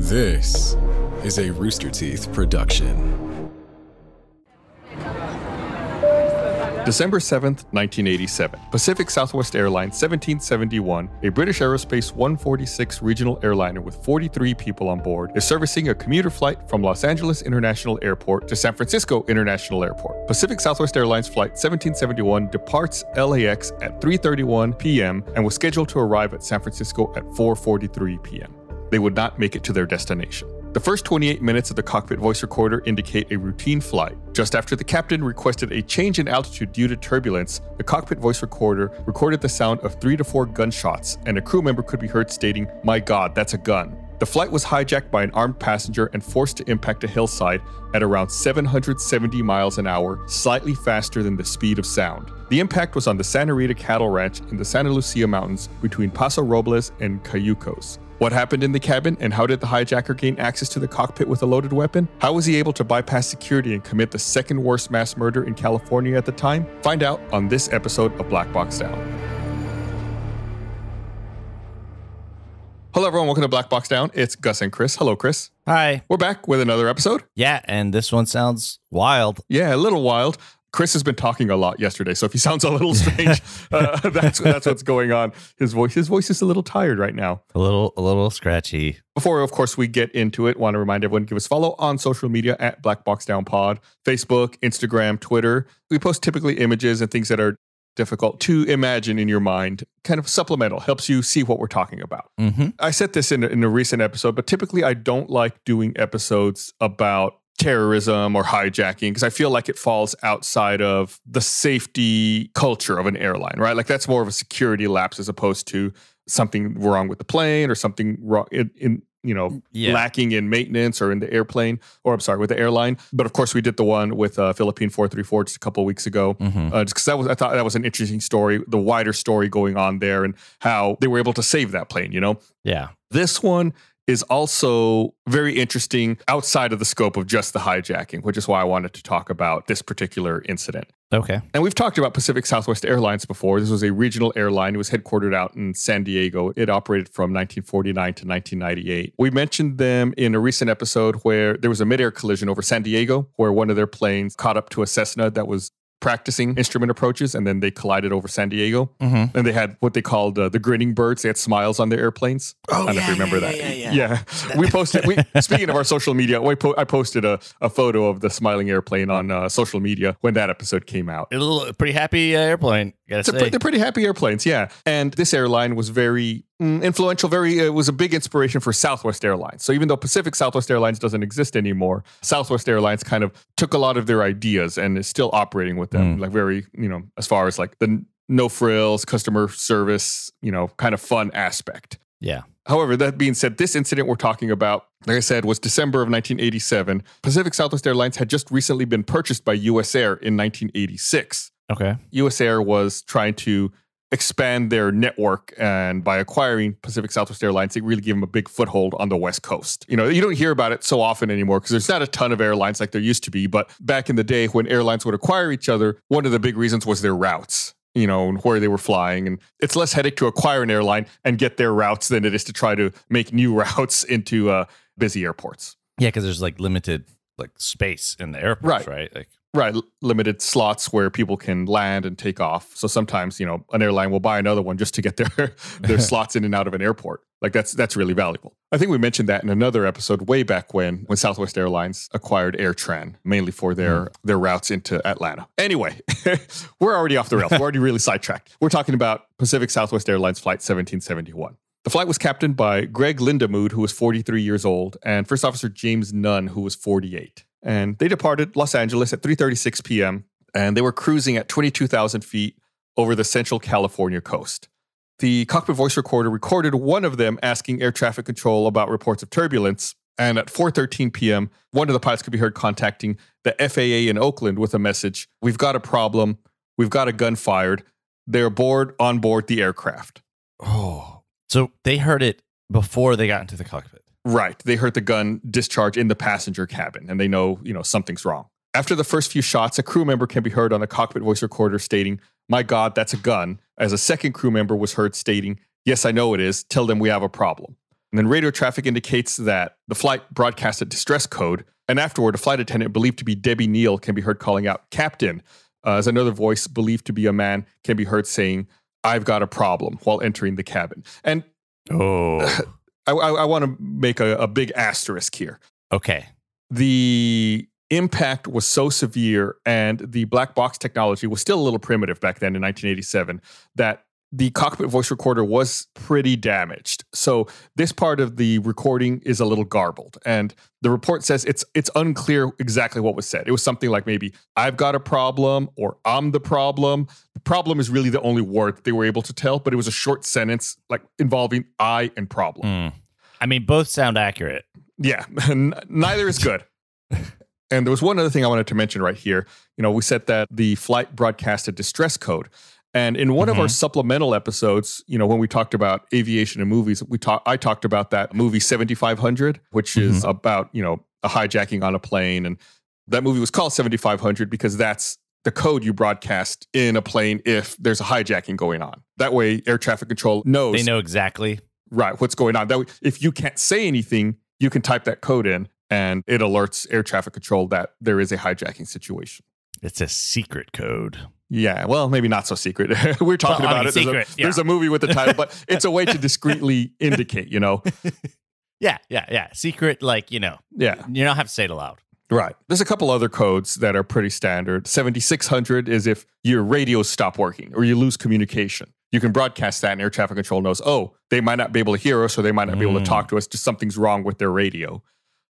This is a Rooster Teeth production. December 7th, 1987. Pacific Southwest Airlines 1771, a British Aerospace 146 regional airliner with 43 people on board, is servicing a commuter flight from Los Angeles International Airport to San Francisco International Airport. Pacific Southwest Airlines Flight 1771 departs LAX at 3:31 p.m. and was scheduled to arrive at San Francisco at 4:43 p.m. They would not make it to their destination. The first 28 minutes of the cockpit voice recorder indicate a routine flight. Just after the captain requested a change in altitude due to turbulence, the cockpit voice recorder recorded the sound of three to four gunshots, and a crew member could be heard stating, My God, that's a gun. The flight was hijacked by an armed passenger and forced to impact a hillside at around 770 miles an hour, slightly faster than the speed of sound. The impact was on the Santa Rita Cattle Ranch in the Santa Lucia Mountains between Paso Robles and Cayucos. What happened in the cabin and how did the hijacker gain access to the cockpit with a loaded weapon? How was he able to bypass security and commit the second worst mass murder in California at the time? Find out on this episode of Black Box Down. Hello, everyone. Welcome to Black Box Down. It's Gus and Chris. Hello, Chris. Hi. We're back with another episode. Yeah, and this one sounds wild. Yeah, a little wild. Chris has been talking a lot yesterday, so if he sounds a little strange, uh, that's that's what's going on. His voice, his voice is a little tired right now. A little, a little scratchy. Before, of course, we get into it, want to remind everyone give us a follow on social media at Black Box Down Pod, Facebook, Instagram, Twitter. We post typically images and things that are difficult to imagine in your mind, kind of supplemental, helps you see what we're talking about. Mm-hmm. I said this in, in a recent episode, but typically I don't like doing episodes about terrorism or hijacking because I feel like it falls outside of the safety culture of an airline, right? Like that's more of a security lapse as opposed to something wrong with the plane or something wrong in, in you know Yeah. lacking in maintenance or in the airplane or I'm sorry with the airline. But of course we did the one with uh, Philippine 434 just a couple of weeks ago Mhm. uh, just because that was I thought that was an interesting story, the wider story going on there, and how they were able to save that plane. You know, Yeah. this one is also very interesting outside of the scope of just the hijacking, which is why I wanted to talk about this particular incident. Okay. And we've talked about Pacific Southwest Airlines before. This was a regional airline. It was headquartered out in San Diego. It operated from 1949 to 1998. We mentioned them in a recent episode where there was a midair collision over San Diego, where one of their planes caught up to a Cessna that was practicing instrument approaches, and then they collided over San Diego. Mm-hmm. And they had what they called uh, the grinning birds. They had smiles on their airplanes. Oh, I don't know if yeah, you remember yeah, that. yeah, yeah, we posted. We speaking of our social media, we po- I posted a, a photo of the smiling airplane on uh, social media when that episode came out. A little pretty happy uh, airplane. Gotta say. pre- they're pretty happy airplanes, yeah. And this airline was very mm, influential. Very uh, was a big inspiration for Southwest Airlines. So even though Pacific Southwest Airlines doesn't exist anymore, Southwest Airlines kind of took a lot of their ideas and is still operating with them. Mm. Like very, you know, as far as like the no frills, customer service, you know, kind of fun aspect. yeah. However, that being said, this incident we're talking about, like I said, was December of 1987. Pacific Southwest Airlines had just recently been purchased by US Air in 1986. Okay. US Air was trying to expand their network and by acquiring Pacific Southwest Airlines it really gave them a big foothold on the west coast. You know, you don't hear about it so often anymore because there's not a ton of airlines like there used to be, but back in the day when airlines would acquire each other, one of the big reasons was their routes. You know, and where they were flying. And it's less headache to acquire an airline and get their routes than it is to try to make new routes into uh, busy airports. Yeah, because there's like limited like space in the airports, Right. right? Like. Right, limited slots where people can land and take off. So sometimes, you know, an airline will buy another one just to get their their slots in and out of an airport. Like that's that's really valuable. I think we mentioned that in another episode way back when when Southwest Airlines acquired AirTran mainly for their mm. their routes into Atlanta. Anyway, we're already off the rails. We're already really sidetracked. We're talking about Pacific Southwest Airlines flight 1771. The flight was captained by Greg Lindamood, who was 43 years old, and First Officer James Nunn, who was 48. And they departed Los Angeles at 3:36 p.m. and they were cruising at 22,000 feet over the central California coast. The cockpit voice recorder recorded one of them asking air traffic control about reports of turbulence. And at 4:13 p.m., one of the pilots could be heard contacting the FAA in Oakland with a message: "We've got a problem. We've got a gun fired. They're aboard on board the aircraft." Oh. So they heard it before they got into the cockpit. Right. They heard the gun discharge in the passenger cabin and they know, you know, something's wrong. After the first few shots, a crew member can be heard on the cockpit voice recorder stating, My God, that's a gun. As a second crew member was heard stating, Yes, I know it is. Tell them we have a problem. And then radio traffic indicates that the flight broadcast a distress code. And afterward, a flight attendant believed to be Debbie Neal can be heard calling out, Captain, uh, as another voice believed to be a man can be heard saying, I've got a problem while entering the cabin. And Oh. I, I, I want to make a, a big asterisk here. okay. The impact was so severe and the black box technology was still a little primitive back then in 1987 that the cockpit voice recorder was pretty damaged. So this part of the recording is a little garbled and the report says it's it's unclear exactly what was said. It was something like maybe I've got a problem or I'm the problem. The problem is really the only word that they were able to tell, but it was a short sentence like involving I and problem. Mm. I mean, both sound accurate. Yeah, neither is good. and there was one other thing I wanted to mention right here. You know, we said that the flight broadcast a distress code. And in one of our mm-hmm. supplemental episodes, you know, when we talked about aviation and movies, we talked I talked about that movie 7500, which is mm-hmm. about, you know, a hijacking on a plane and that movie was called 7500 because that's the code you broadcast in a plane if there's a hijacking going on. That way air traffic control knows They know exactly. right what's going on that way, if you can't say anything you can type that code in and it alerts air traffic control that there is a hijacking situation It's a secret code. Yeah well maybe not so secret. We're talking Well, I about mean, it. There's, a, yeah. there's a movie with the title but it's a way to discreetly indicate you know? Yeah, yeah, yeah. Secret, like, you know, yeah. you don't have to say it aloud. right. There's a couple other codes that are pretty standard. 7600 is if your radios stop working or you lose communication. You can broadcast that and air traffic control knows oh they might not be able to hear us or they might not be able to Mm. talk to us. Just something's wrong with their radio.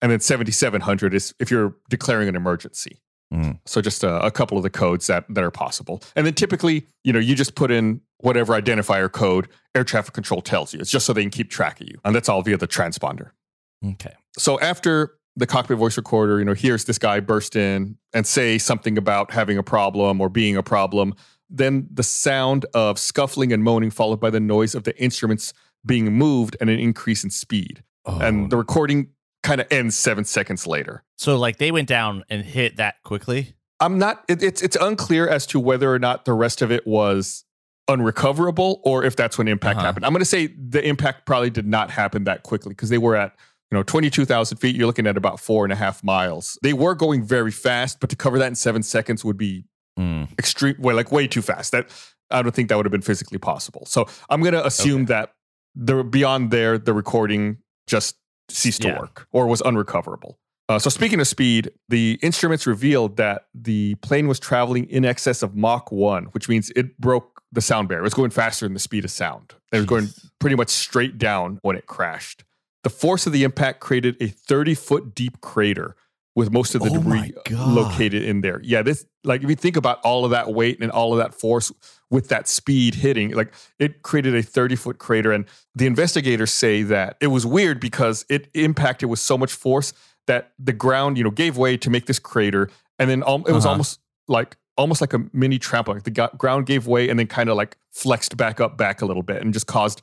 And then 7700 is if you're declaring an emergency Mm. so just a, a couple of the codes that that are possible and then typically you know you just put in whatever identifier code air traffic control tells you it's just so they can keep track of you and that's all via the transponder Okay. so after the cockpit voice recorder, you know, hears this guy burst in and say something about having a problem or being a problem, then the sound of scuffling and moaning followed by the noise of the instruments being moved and an increase in speed. Oh. And the recording kind of ends seven seconds later. so, like, they went down and hit that quickly. I'm not. It, it's it's unclear as to whether or not the rest of it was unrecoverable or if that's when impact Uh-huh. happened. I'm going to say the impact probably did not happen that quickly because they were at you know 22,000 feet. You're looking at about four and a half miles. They were going very fast, but to cover that in seven seconds would be Mm. extreme. Well, like way too fast. That I don't think that would have been physically possible. So I'm going to assume that the beyond there, the recording just ceased to work or was unrecoverable. Uh, so speaking of speed, the instruments revealed that the plane was traveling in excess of Mach 1, which means it broke the sound barrier. It was going faster than the speed of sound. It was going pretty much straight down when it crashed. The force of the impact created a 30 foot deep crater with most of the Oh debris located in there. Yeah, this like if you think about all of that weight and all of that force with that speed hitting, like it created a 30 foot crater. And the investigators say that it was weird because it impacted with so much force that the ground, you know, gave way to make this crater. And then al- it was Uh-huh. almost like almost like a mini trampoline. Like the go- ground gave way and then kind of like flexed back up back a little bit and just caused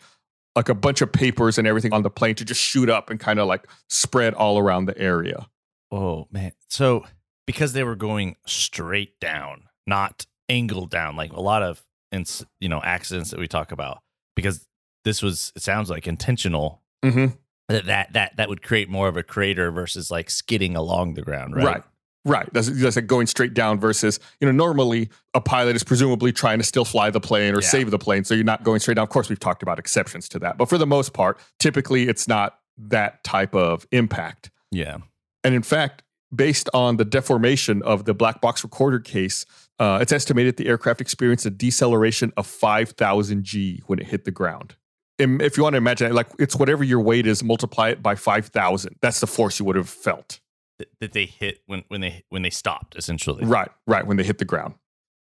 like a bunch of papers and everything on the plane to just shoot up and kind of like spread all around the area. Oh, man. So, because they were going straight down, not angled down, like a lot of, ins- you know, accidents that we talk about, because this was, it sounds like intentional. Mm-hmm. That, that that that would create more of a crater versus like skidding along the ground, right? Right. Right. That's, that's like going straight down versus, you know, normally a pilot is presumably trying to still fly the plane or Yeah. save the plane. So you're not going straight down. Of course, we've talked about exceptions to that. But for the most part, typically it's not that type of impact. Yeah. And in fact, based on the deformation of the black box recorder case, uh, it's estimated the aircraft experienced a deceleration of 5,000 G when it hit the ground. And if you want to imagine it, like it's whatever your weight is, multiply it by 5,000. That's the force you would have felt. That, that they hit when when they when they stopped essentially. Right, right. When they hit the ground,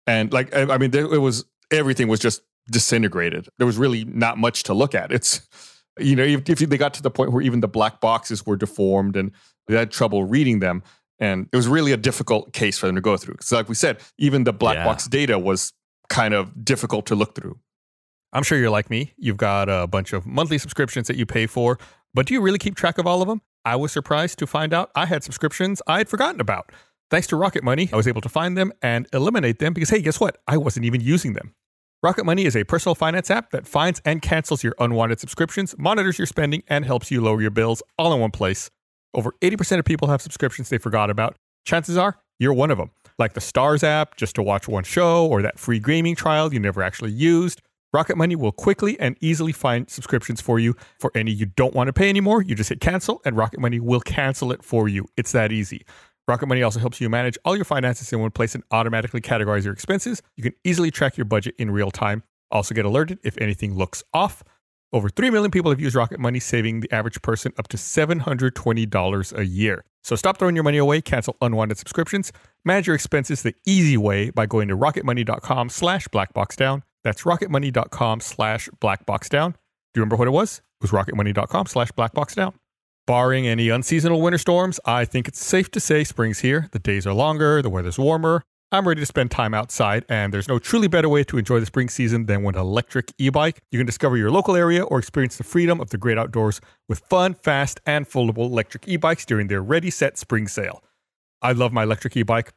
and like I I mean, there, it was everything was just disintegrated. There was really not much to look at. It's you know, if, if they got to the point where even the black boxes were deformed and they had trouble reading them, and it was really a difficult case for them to go through. So, like we said, even the black Yeah. box data was kind of difficult to look through. I'm sure you're like me. You've got a bunch of monthly subscriptions that you pay for, but do you really keep track of all of them? I was surprised to find out I had subscriptions I had forgotten about. Thanks to Rocket Money, I was able to find them and eliminate them because, hey, guess what? I wasn't even using them. Rocket Money is a personal finance app that finds and cancels your unwanted subscriptions, monitors your spending, and helps you lower your bills all in one place. Over 80% of people have subscriptions they forgot about. Chances are you're one of them. Like the Starz app just to watch one show or that free gaming trial you never actually used. Rocket Money will quickly and easily find subscriptions for you. For any you don't want to pay anymore, you just hit cancel and Rocket Money will cancel it for you. It's that easy. Rocket Money also helps you manage all your finances in one place and automatically categorize your expenses. You can easily track your budget in real time. Also, get alerted if anything looks off. Over 3 million people have used Rocket Money, saving the average person up to $720 a year. So stop throwing your money away, cancel unwanted subscriptions, manage your expenses the easy way by going to rocketmoney.com slash blackboxdown. That's rocketmoney.com slash blackboxdown. Do you remember what it was? It was rocketmoney.com slash blackboxdown. Barring any unseasonal winter storms, I think it's safe to say spring's here. The days are longer, the weather's warmer. I'm ready to spend time outside, and there's no truly better way to enjoy the spring season than with an Lectric e bike. You can discover your local area or experience the freedom of the great outdoors with fun, fast, and foldable Lectric e bikes during their Ready Set Spring Sale. I love my Lectric e bike.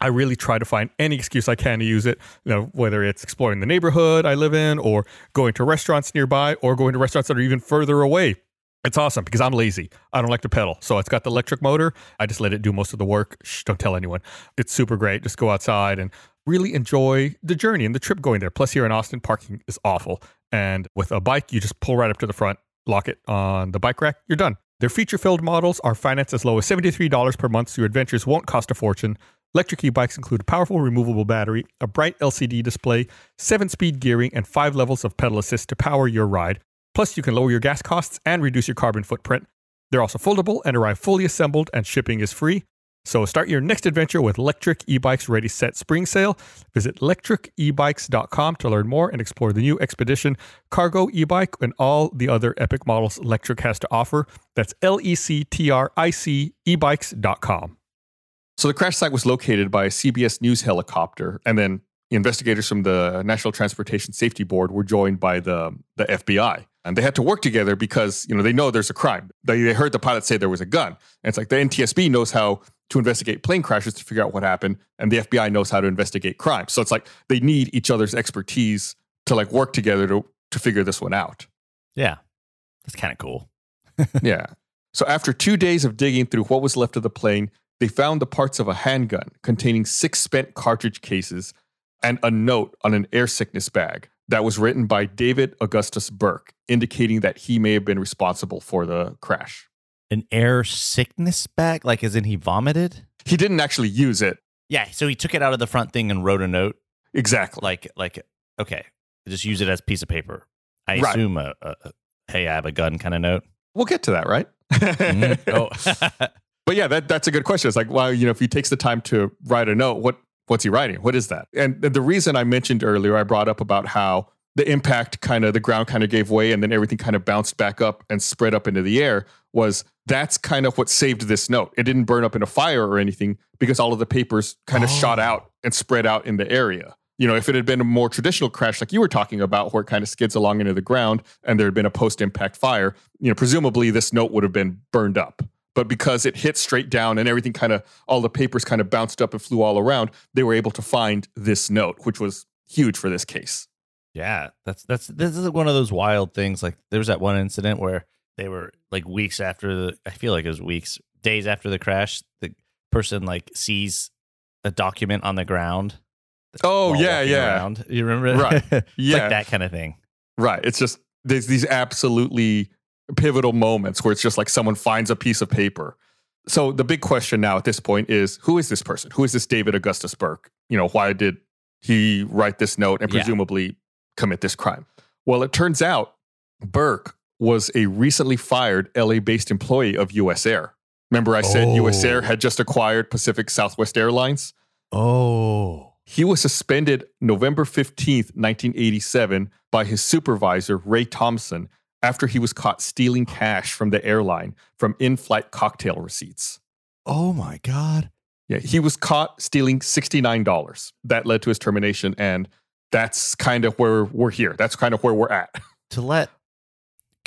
I really try to find any excuse I can to use it, you know, whether it's exploring the neighborhood I live in or going to restaurants nearby or going to restaurants that are even further away it's awesome because I'm lazy. I don't like to pedal. So it's got the electric motor. I just let it do most of the work. Shh, don't tell anyone. It's super great. Just go outside and really enjoy the journey and the trip going there. Plus, here in Austin, parking is awful. And with a bike, you just pull right up to the front, lock it on the bike rack, you're done. Their feature filled models are financed as low as $73 per month, so your adventures won't cost a fortune. Lectric e bikes include a powerful removable battery, a bright LCD display, seven speed gearing, and five levels of pedal assist to power your ride. Plus, you can lower your gas costs and reduce your carbon footprint. They're also foldable and arrive fully assembled, and shipping is free. So start your next adventure with Lectric E-Bikes Ready Set Spring Sale. Visit lectricebikes.com to learn more and explore the new Expedition Cargo e-bike and all the other epic models Lectric has to offer. That's L-E-C-T-R-I-C ebikes.com. So the crash site was located by a CBS News helicopter, and then investigators from the National Transportation Safety Board were joined by the, the FBI and they had to work together because you know they know there's a crime. They, they heard the pilot say there was a gun, and it's like the NTSB knows how to investigate plane crashes to figure out what happened, and the FBI knows how to investigate crime. So it's like they need each other's expertise to like work together to to figure this one out. Yeah, that's kind of cool. yeah. So after two days of digging through what was left of the plane, they found the parts of a handgun containing six spent cartridge cases and a note on an air sickness bag that was written by David Augustus Burke, indicating that he may have been responsible for the crash. An air sickness bag? Like, as in he vomited? He didn't actually use it. Yeah, so he took it out of the front thing and wrote a note. Exactly. Like, like okay, just use it as a piece of paper. I Right. assume a, a, a hey, I have a gun kind of note. We'll get to that, right? Mhm. Oh, But yeah, that, that's a good question. It's like, well, you know, if he takes the time to write a note, what what's he writing? What is that? And the reason I mentioned earlier, I brought up about how the impact kind of the ground kind of gave way and then everything kind of bounced back up and spread up into the air was that's kind of what saved this note. It didn't burn up in a fire or anything because all of the papers kind of oh. shot Oh. out and spread out in the area. You know, if it had been a more traditional crash like you were talking about, where it kind of skids along into the ground and there had been a post impact fire, you know, presumably this note would have been burned up. But because it hit straight down and everything kind of, all the papers kind of bounced up and flew all around, they were able to find this note, which was huge for this case. yeah. That's that's this is one of those wild things. Like, there was that one incident where they were like weeks after the. I feel like it was weeks, days after the crash. The person like sees a document on the ground. Oh, yeah, yeah. around. You remember? Right. Yeah. like that kind of thing. Right. It's just there's these absolutely pivotal moments where it's just like someone finds a piece of paper. So the big question now at this point is who is this person? Who is this David Augustus Burke? You know, why did he write this note and Yeah. presumably commit this crime? Well, it turns out Burke was a recently fired LA based employee of US Air. Remember, I said US Oh. Air had just acquired Pacific Southwest Airlines? Oh. He was suspended November 15th, 1987, by his supervisor, Ray Thompson, after he was caught stealing cash from the airline from in flight cocktail receipts. Oh my God. Yeah, he was caught stealing $69. That led to his termination. And that's kind of where we're here. That's kind of where we're at. To let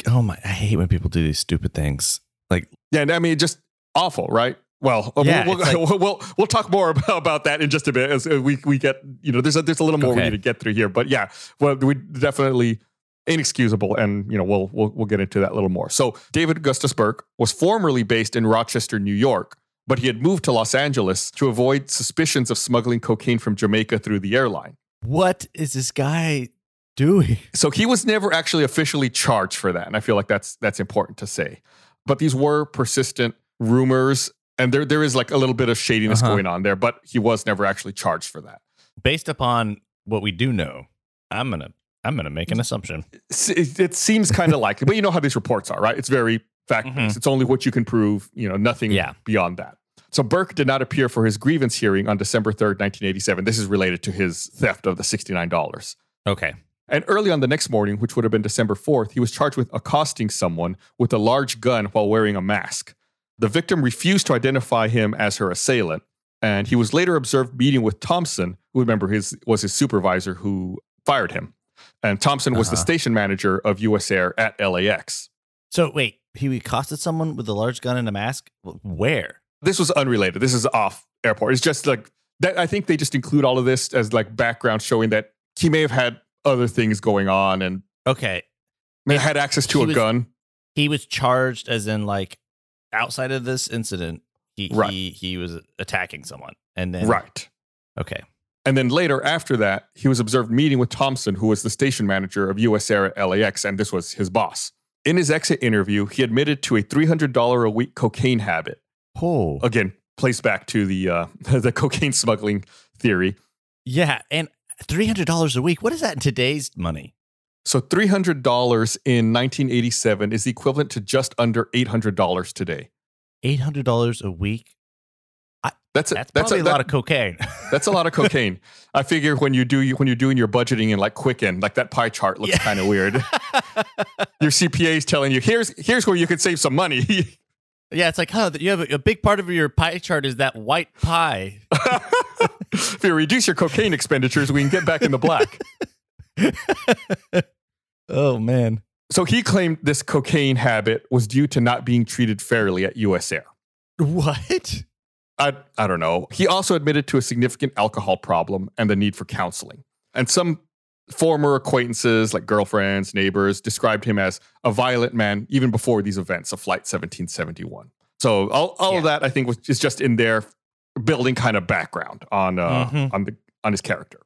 oh my I hate when people do these stupid things. Like Yeah, and I mean, just awful, right? Well, uh, Yeah, we'll, we'll, we'll we'll talk more about, that in just a bit as uh, we we get you know there's a, there's a little more we need to get through here, but yeah, well we definitely inexcusable, and you know we'll we'll we'll get into that a little more. So David Augustus Burke was formerly based in Rochester, New York, but he had moved to Los Angeles to avoid suspicions of smuggling cocaine from Jamaica through the airline. What is this guy doing? So he was never actually officially charged for that, and I feel like that's that's important to say. But these were persistent rumors, and there there is like a little bit of shadiness Uh-huh. going on there. But he was never actually charged for that. Based upon what we do know, I'm gonna I'm gonna make an assumption. It, seems kind of likely, but you know how these reports are, right? It's very fact based. It's only what you can prove. You know, nothing Mm-hmm. Yeah. beyond that. So Burke did not appear for his grievance hearing on December third, nineteen eighty seven. This is related to his theft of the sixty nine dollars. Okay. And early on the next morning, which would have been December 4th, he was charged with accosting someone with a large gun while wearing a mask. The victim refused to identify him as her assailant, and he was later observed meeting with Thompson, who remember his was his supervisor who fired him. And Thompson was the Uh-huh. station manager of US Air at LAX. So wait, he accosted someone with a large gun and a mask. Where? This was unrelated. This is off airport. It's just like that I think they just include all of this as like background showing that he may have had other things going on and Okay. may had access to a was- gun. He was charged as in like outside of this incident, he Right. he he was attacking someone, and then Right. Okay. And then later, after that, he was observed meeting with Thompson, who was the station manager of US Air at LAX, and this was his boss. In his exit interview, he admitted to a $300 a week cocaine habit. Oh. Again, placed back to the uh, the cocaine smuggling theory. Yeah, and three hundred dollars a week. What is that in today's money? So $300 in 1987 is the equivalent to just under $800 today. Eight hundred dollars a week. That's a, That's, that's probably a, that- lot of cocaine. That's a lot of cocaine. I figure when you do when you're doing your budgeting in like Quicken, like that pie chart looks Yeah. kind of weird. Your CPA is telling you here's here's where you could save some money. yeah, it's like, huh, you have a, a big part of your pie chart is that white pie. if you reduce your cocaine expenditures, we can get back in the black. oh man. So he claimed this cocaine habit was due to not being treated fairly at US Air. What? I, I don't know. He also admitted to a significant alcohol problem and the need for counseling. And some former acquaintances, like girlfriends, neighbors, described him as a violent man even before these events of Flight 1771. So all, all of that, I think, was is just in there building kind of background on uh, Mhm. on the on his character.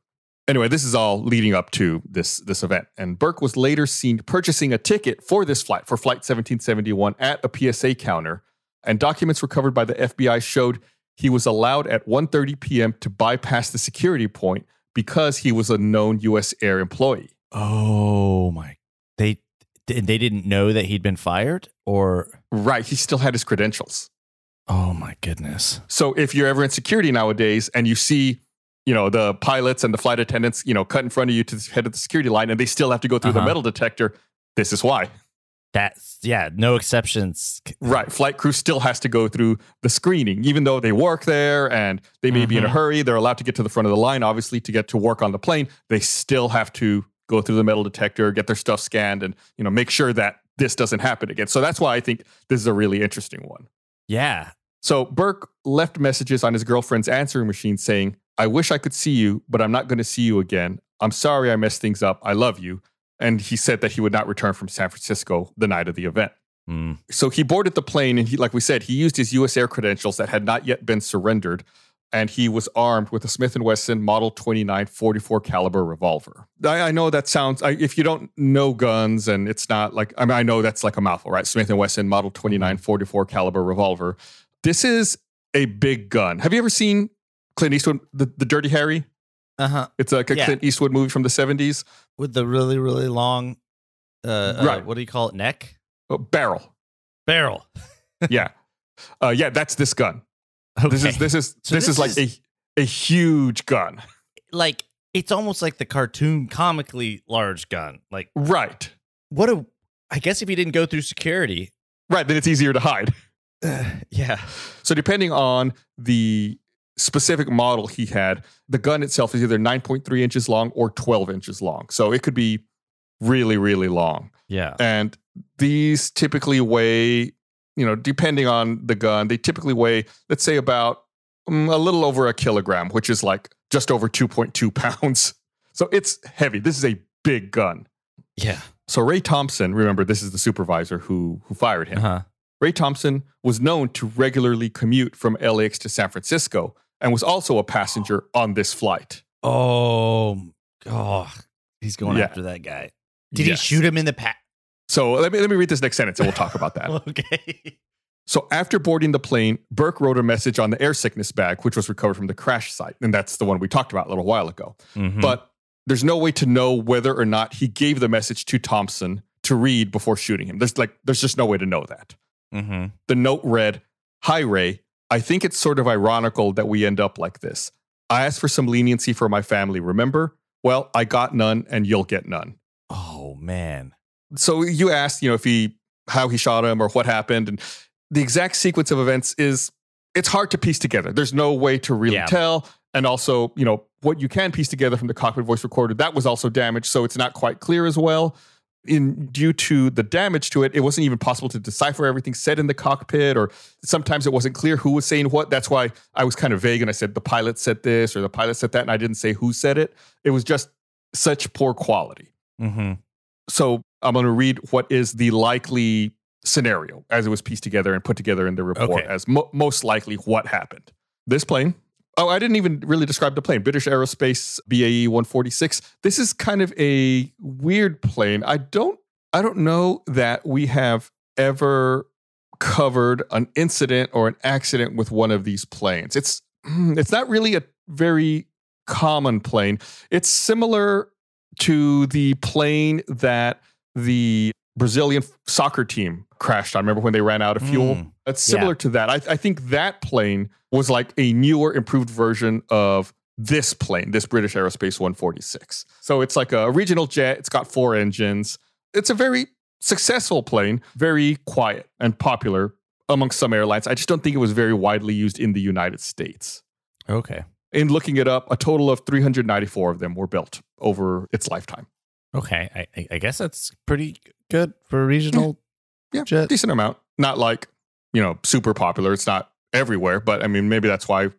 Anyway, this is all leading up to this this event, and Burke was later seen purchasing a ticket for this flight for Flight 1771 at a PSA counter, and documents recovered by the FBI showed he was allowed at 1:30 p.m. to bypass the security point because he was a known U.S. Air employee. Oh my. They they didn't know that he'd been fired or Right, he still had his credentials. Oh my goodness. So if you're ever in security nowadays and you see, you know, the pilots and the flight attendants, you know, cut in front of you to the head of the security line and they still have to go through the Uh-huh. metal detector, this is why. That's yeah, no exceptions. Right. Flight crew still has to go through the screening, even though they work there and they may be in a Mhm. hurry. They're allowed to get to the front of the line, obviously, to get to work on the plane. They still have to go through the metal detector, get their stuff scanned, and you know, make sure that this doesn't happen again. So that's why I think this is a really interesting one. Yeah. So Burke left messages on his girlfriend's answering machine saying, I wish I could see you, but I'm not going to see you again. I'm sorry I messed things up. I love you. And he said that he would not return from San Francisco the night of the event. Mm. So he boarded the plane and he, like we said, he used his US Air credentials that had not yet been surrendered. And he was armed with a Smith & Wesson Model 29 44 caliber revolver. I, I know that sounds, I, if you don't know guns and it's not like, I mean, I know that's like a mouthful, right? Smith & Wesson Model 29 44 caliber revolver. This is a big gun. Have you ever seen Clint Eastwood, the, the Dirty Harry? Uh-huh. It's like a Yeah. Clint Eastwood movie from the 70s. With the really, really long uh, uh Right. what do you call it? Neck? Oh, barrel. Barrel. Yeah. uh, yeah, that's this gun. This is this is So this, this is like is- a a huge gun. like it's almost like the cartoon comically large gun. Like Right. what a I guess if you didn't go through security. Right. Then it's easier to hide. yeah. So depending on the specific model he had, the gun itself is either 9.3 inches long or 12 inches long. So it could be really, really long. Yeah. And these typically weigh you know, depending on the gun, they typically weigh, let's say, about um, a little over a kilogram, which is like just over 2.2 pounds. So it's heavy. This is a big gun. Yeah. So Ray Thompson, remember, this is the supervisor who who fired him. Uh-huh. Ray Thompson was known to regularly commute from LAX to San Francisco and was also a passenger on this flight. Oh, oh, he's going Yeah. after that guy. Did Yes. he shoot him in the pack? So let me let me read this next sentence and we'll talk about that. okay. So after boarding the plane, Burke wrote a message on the air sickness bag, which was recovered from the crash site. And that's the one we talked about a little while ago. Mhm. But there's no way to know whether or not he gave the message to Thompson to read before shooting him. There's like there's just no way to know that. Mhm. The note read, Hi Ray, I think it's sort of ironical that we end up like this. I asked for some leniency for my family, remember? Well, I got none and you'll get none. oh man. so you asked, you know, if he how he shot him or what happened, and the exact sequence of events is it's hard to piece together. There's no way to really Yeah. tell, and also, you know, what you can piece together from the cockpit voice recorder that was also damaged, so it's not quite clear as well. In due to the damage to it, it wasn't even possible to decipher everything said in the cockpit, or sometimes it wasn't clear who was saying what. That's why I was kind of vague and I said the pilot said this or the pilot said that, and I didn't say who said it. It was just such poor quality. Mm-hmm. So I'm going to read what is the likely scenario as it was pieced together and put together in the report Okay. as mo- most likely what happened. This plane. Oh, I didn't even really describe the plane. British Aerospace BAE 146. This is kind of a weird plane. I don't I don't know that we have ever covered an incident or an accident with one of these planes. It's it's not really a very common plane. It's similar to the plane that the Brazilian soccer team crashed I Remember when they ran out of fuel? Mm, It's similar yeah. to that. I, I think that plane was like a newer, improved version of this plane, this British Aerospace 146. So it's like a regional jet. It's got four engines. It's a very successful plane, very quiet and popular amongst some airlines. I just don't think it was very widely used in the United States. Okay. In looking it up, a total of 394 of them were built over its lifetime. Okay. I, I- guess that's pretty good for a regional Yeah, jet. decent amount. Not like, you know, super popular. It's not everywhere, but I mean, maybe that's why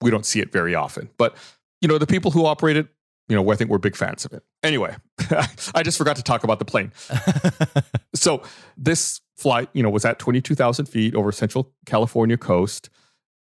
we don't see it very often. But, you know, the people who operate it, you know, I think we're big fans of it. Anyway, I just forgot to talk about the plane. So this flight, you know, was at 22,000 feet over central California coast.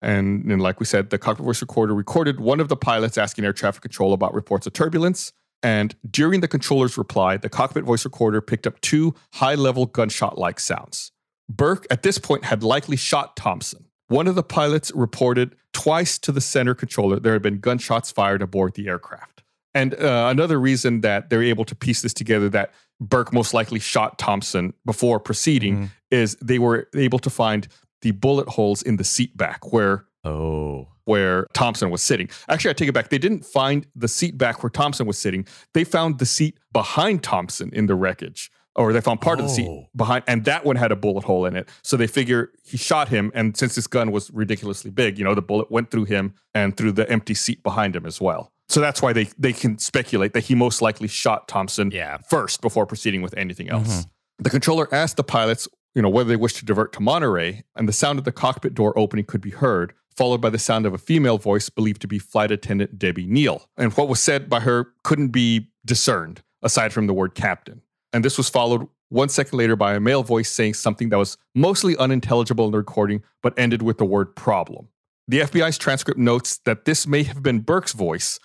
And, and like we said, the cockpit voice recorder recorded one of the pilots asking air traffic control about reports of turbulence. And during the controller's reply, the cockpit voice recorder picked up two high level gunshot like sounds. Burke, at this point, had likely shot Thompson. One of the pilots reported twice to the center controller there had been gunshots fired aboard the aircraft. And uh, another reason that they're able to piece this together that Burke most likely shot Thompson before proceeding Mhm. is they were able to find the bullet holes in the seat back where oh. Where Thompson was sitting. Actually, I take it back. They didn't find the seat back where Thompson was sitting. They found the seat behind Thompson in the wreckage, or they found part of the seat Oh. behind, and that one had a bullet hole in it. So they figure he shot him, and since his gun was ridiculously big, you know, the bullet went through him and through the empty seat behind him as well. So that's why they they can speculate that he most likely shot Thompson Yeah. first before proceeding with anything else. Mhm. The controller asked the pilots, you know, whether they wished to divert to Monterey, and the sound of the cockpit door opening could be heard, followed by the sound of a female voice believed to be flight attendant Debbie Neal. And what was said by her couldn't be discerned aside from the word captain. And this was followed one second later by a male voice saying something that was mostly unintelligible in the recording, but ended with the word problem. The FBI's transcript notes that this may have been Burke's voice,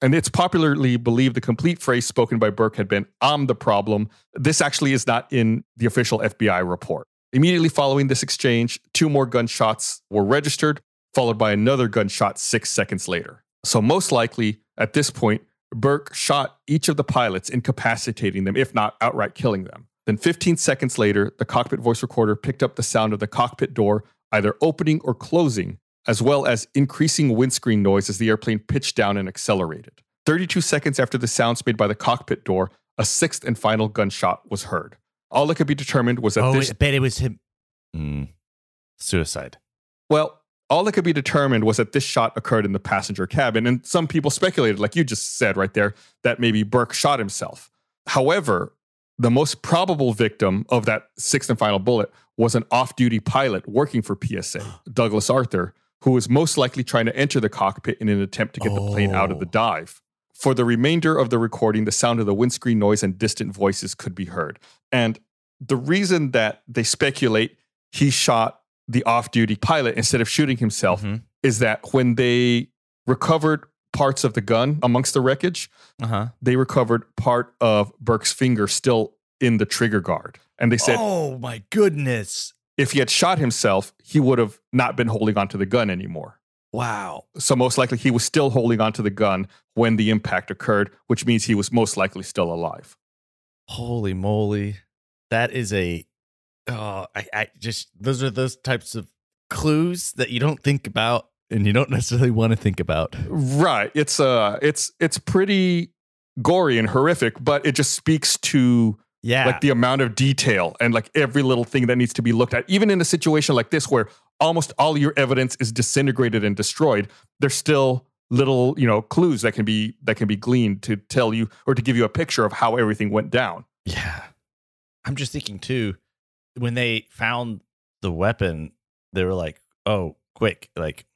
and it's popularly believed the complete phrase spoken by Burke had been, I'm the problem. This actually is not in the official FBI report. Immediately following this exchange, two more gunshots were registered, followed by another gunshot six seconds later. So, most likely, at this point, Burke shot each of the pilots, incapacitating them, if not outright killing them. Then, 15 seconds later, the cockpit voice recorder picked up the sound of the cockpit door either opening or closing, as well as increasing windscreen noise as the airplane pitched down and accelerated. 32 seconds after the sounds made by the cockpit door, a sixth and final gunshot was heard. All that could be determined was that Oh, this I bet it was him. Mm. Suicide. Well, all that could be determined was that this shot occurred in the passenger cabin, and some people speculated, like you just said right there, that maybe Burke shot himself. However, the most probable victim of that sixth and final bullet was an off duty pilot working for PSA, Douglas Arthur, who was most likely trying to enter the cockpit in an attempt to get the plane out of the Oh. dive. For the remainder of the recording, the sound of the windscreen noise and distant voices could be heard. And the reason that they speculate he shot the off duty pilot instead of shooting himself Mhm. is that when they recovered parts of the gun amongst the wreckage, Uh-huh. they recovered part of Burke's finger still in the trigger guard. And they said oh my goodness. if he had shot himself, he would have not been holding onto the gun anymore. Wow. So most likely he was still holding onto the gun when the impact occurred, which means he was most likely still alive. Holy moly. That is a oh I, I just those are those types of clues that you don't think about and you don't necessarily want to think about. Right. It's uh it's it's pretty gory and horrific, but it just speaks to Yeah. like the amount of detail and like every little thing that needs to be looked at even in a situation like this where almost all your evidence is disintegrated and destroyed there's still little you know clues that can be that can be gleaned to tell you or to give you a picture of how everything went down Yeah. I'm just thinking too, when they found the weapon, they were like, oh, quick, like,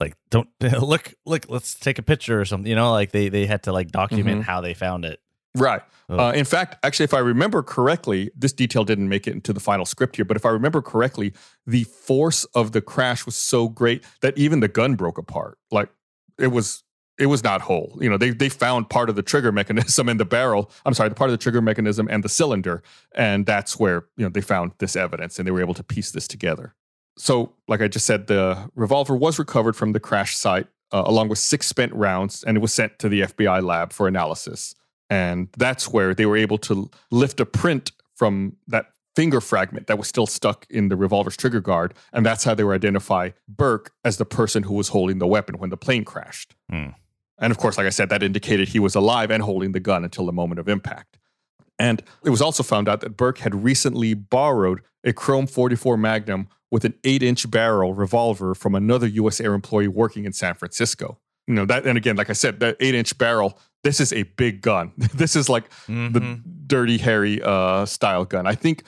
like don't look, look, let's take a picture or something. You know, like they they had to like document Mhm. how they found it. right Oh. uh, in fact actually if i remember correctly this detail didn't make it into the final script here but if i remember correctly the force of the crash was so great that even the gun broke apart like it was it was not whole. You know they they found part of the trigger mechanism in the barrel i'm sorry the part of the trigger mechanism and the cylinder and that's where you know they found this evidence and they were able to piece this together. So like i just said the revolver was recovered from the crash site uh, along with six spent rounds and it was sent to the fbi lab for analysis. And that's where they were able to lift a print from that finger fragment that was still stuck in the revolver's trigger guard and that's how they were identify burke as the person who was holding the weapon when the plane crashed. Hmm. And of course like i said that indicated he was alive and holding the gun until the moment of impact. And it was also found out that burke had recently borrowed a chrome 44 magnum with an 8-inch barrel revolver from another us air employee working in san francisco. You know that and again like i said that 8-inch barrel this is a big gun. This is like the Mhm. dirty harry uh, style gun. I think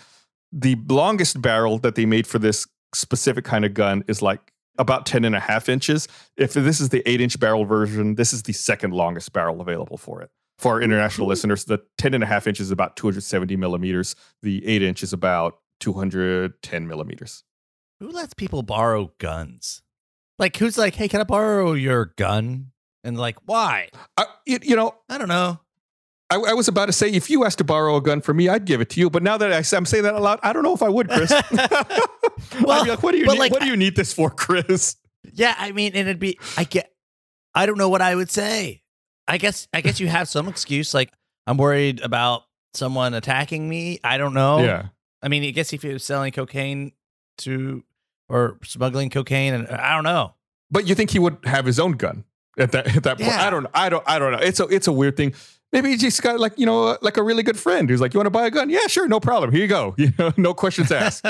the longest barrel that they made for this specific kind of gun is like about 10 and a half inches if this is the 8 inch barrel version this is the second longest barrel available for it for our international mm-hmm. listeners the 10 and a half inches is about 270 millimeters the 8 inch is about 210 millimeters Who lets people borrow guns? Like, who's like, hey, can I borrow your gun? And like, why? I, you, you know I don't know. I, I was about to say if you asked to borrow a gun from me i'd give it to you but now that I, am saying that aloud, i don't know if i would chris Well, I'd be like, what do you need, like- what do you need this for chris Yeah, I mean, and it'd be I get I don't know what I would say. I guess I guess you have some excuse like I'm worried about someone attacking me. I don't know. yeah I mean, I guess if he was selling cocaine to or smuggling cocaine and I don't know. But you think he would have his own gun at that at that point? I don't I don't I don't know. It's a it's a weird thing. Maybe he just got like you know like a really good friend who's like, you want to buy a gun? Yeah, sure, no problem. Here you go. You know, no questions asked.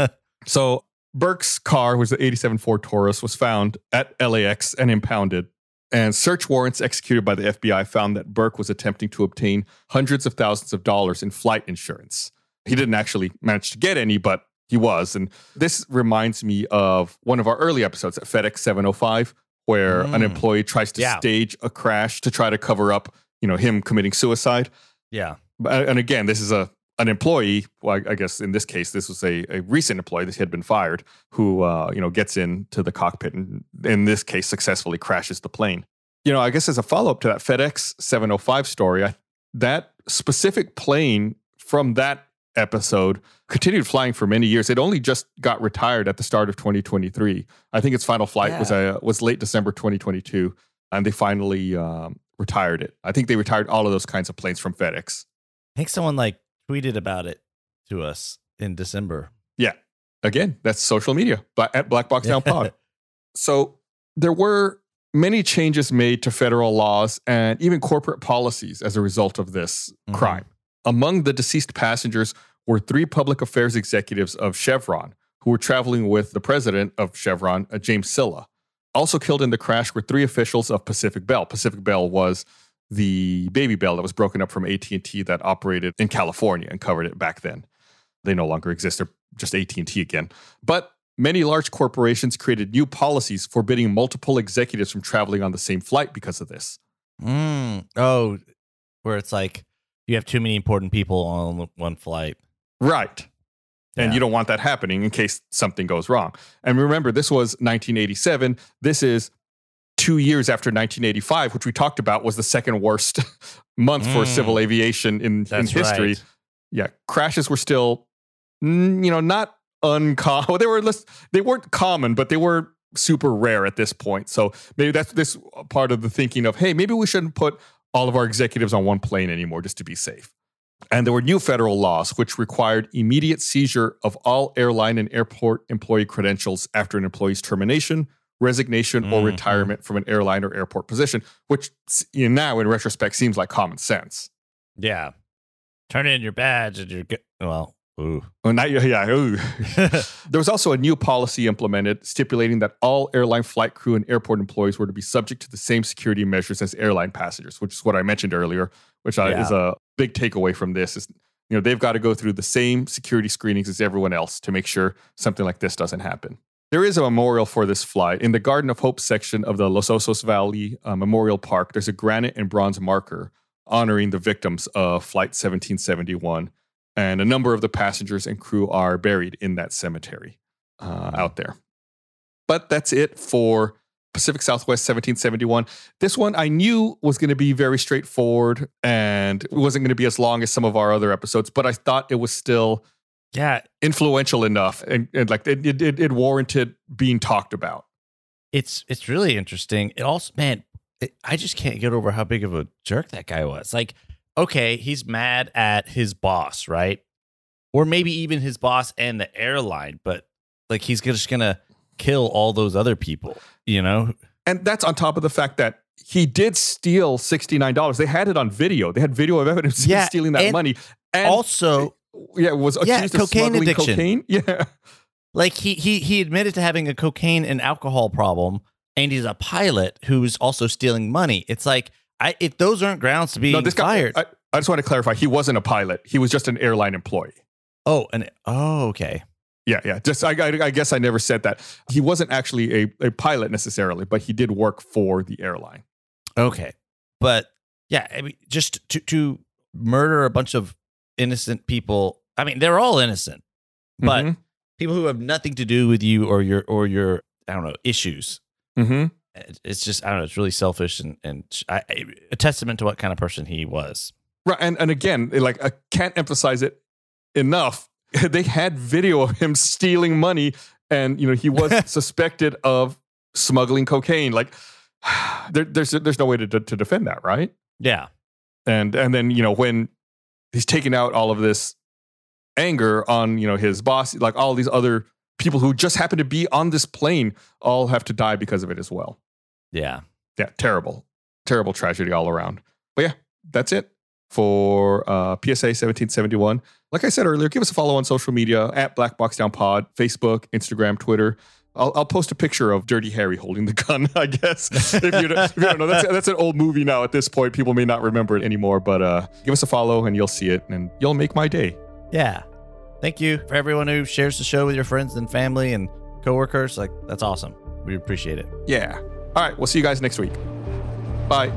so Burke's car was the 87 Ford Taurus was found at LAX and impounded. And search warrants executed by the FBI found that Burke was attempting to obtain hundreds of thousands of dollars in flight insurance. He didn't actually manage to get any, but he was. And this reminds me of one of our early episodes at FedEx 705, where an Mm. employee tries to Yeah. stage a crash to try to cover up, you know, him committing suicide. yeah. And again, this is a an employee. Well, I I guess in this case, this was a, a recent employee that had been fired, who uh, you know gets into the cockpit and in this case successfully crashes the plane. You know, I guess as a follow up to that FedEx 705 story, I, that specific plane from that episode continued flying for many years. It only just got retired at the start of 2023. I think its final flight was uh, was late December 2022, and they finally um, retired it. I think they retired all of those kinds of planes from FedEx. I think someone like tweeted about it to us in December. Yeah. Again, that's social media but at Black Box Down Pod. So there were many changes made to federal laws and even corporate policies as a result of this Mhm. crime. Among the deceased passengers were three public affairs executives of Chevron who were traveling with the president of Chevron, uh, James Sylla. Also killed in the crash were three officials of Pacific Bell. Pacific Bell was the Baby Bell that was broken up from AT&T that operated in California and covered it back then. They no longer exist. They're just AT&T again. But many large corporations created new policies forbidding multiple executives from traveling on the same flight because of this. Mm. Oh, where it's like you have too many important people on one flight. Right. And Yeah. you don't want that happening in case something goes wrong. And remember, this was 1987. This is two years after 1985, which we talked about was the second worst month for Mm. civil aviation in, in history. right. Yeah, crashes were still, you know, not uncommon. They were less, they weren't common, but they were super rare at this point. So maybe that's this part of the thinking of, hey, maybe we shouldn't put all of our executives on one plane anymore just to be safe. And there were new federal laws which required immediate seizure of all airline and airport employee credentials after an employee's termination, resignation, or Mhm. retirement from an airline or airport position, which you know, now in retrospect seems like common sense. Yeah. Turn in your badge and you're good. Well, ooh. Well, not, yeah, ooh. There was also a new policy implemented stipulating that all airline flight crew and airport employees were to be subject to the same security measures as airline passengers, which is what I mentioned earlier, which I, is a big takeaway from this. Is you know they've got to go through the same security screenings as everyone else to make sure something like this doesn't happen. There is a memorial for this flight in the Garden of Hope section of the Los Osos Valley uh, Memorial Park. There's a granite and bronze marker honoring the victims of Flight 1771 and a number of the passengers and crew are buried in that cemetery uh, out there. But that's it for Pacific Southwest 1771. This one I knew was going to be very straightforward and it wasn't going to be as long as some of our other episodes, but I thought it was still Yeah. influential enough and, and like it, it, it, it warranted being talked about. It's it's really interesting. It also, man, it, I just can't get over how big of a jerk that guy was. Like, okay, he's mad at his boss, right? Or maybe even his boss and the airline, but like he's just gonna kill all those other people, you know? And that's on top of the fact that he did steal $69. They had it on video. They had video of evidence of Yeah, stealing that money. And also, yeah, was accused Yeah, of cocaine smuggling addiction. cocaine. Yeah. like he he he admitted to having a cocaine and alcohol problem, and he's a pilot who's also stealing money. It's like I if those aren't grounds to be No, this guy, fired. I, I just want to clarify. He wasn't a pilot. He was just an airline employee. oh, and oh, okay. Yeah, yeah. Just I, I, I guess I never said that. He wasn't actually a, a pilot necessarily, but he did work for the airline. Okay. But yeah, I mean, just to, to murder a bunch of innocent people. I mean, they're all innocent, but Mhm. people who have nothing to do with you or your, or your, I don't know, issues. Mhm. It- It's just, I don't know, it's really selfish and, and I- a testament to what kind of person he was. right. And and again, like I can't emphasize it enough. They had video of him stealing money, and you know he was suspected of smuggling cocaine. Like there, there's there's no way to to defend that, right? Yeah. and and then you know when he's taking out all of this anger on you know his boss like all these other people who just happen to be on this plane all have to die because of it as well Yeah. yeah terrible terrible tragedy all around but yeah that's it for uh, psa 1771 like i said earlier give us a follow on social media at black box down pod facebook instagram twitter I'll, I'll post a picture of Dirty Harry holding the gun, I guess. if, you don't, if you don't know, that's, that's an old movie now at this point. People may not remember it anymore, but uh, give us a follow and you'll see it and you'll make my day. Yeah. Thank you for everyone who shares the show with your friends and family and coworkers. Like, that's awesome. We appreciate it. Yeah. All right. We'll see you guys next week. Bye.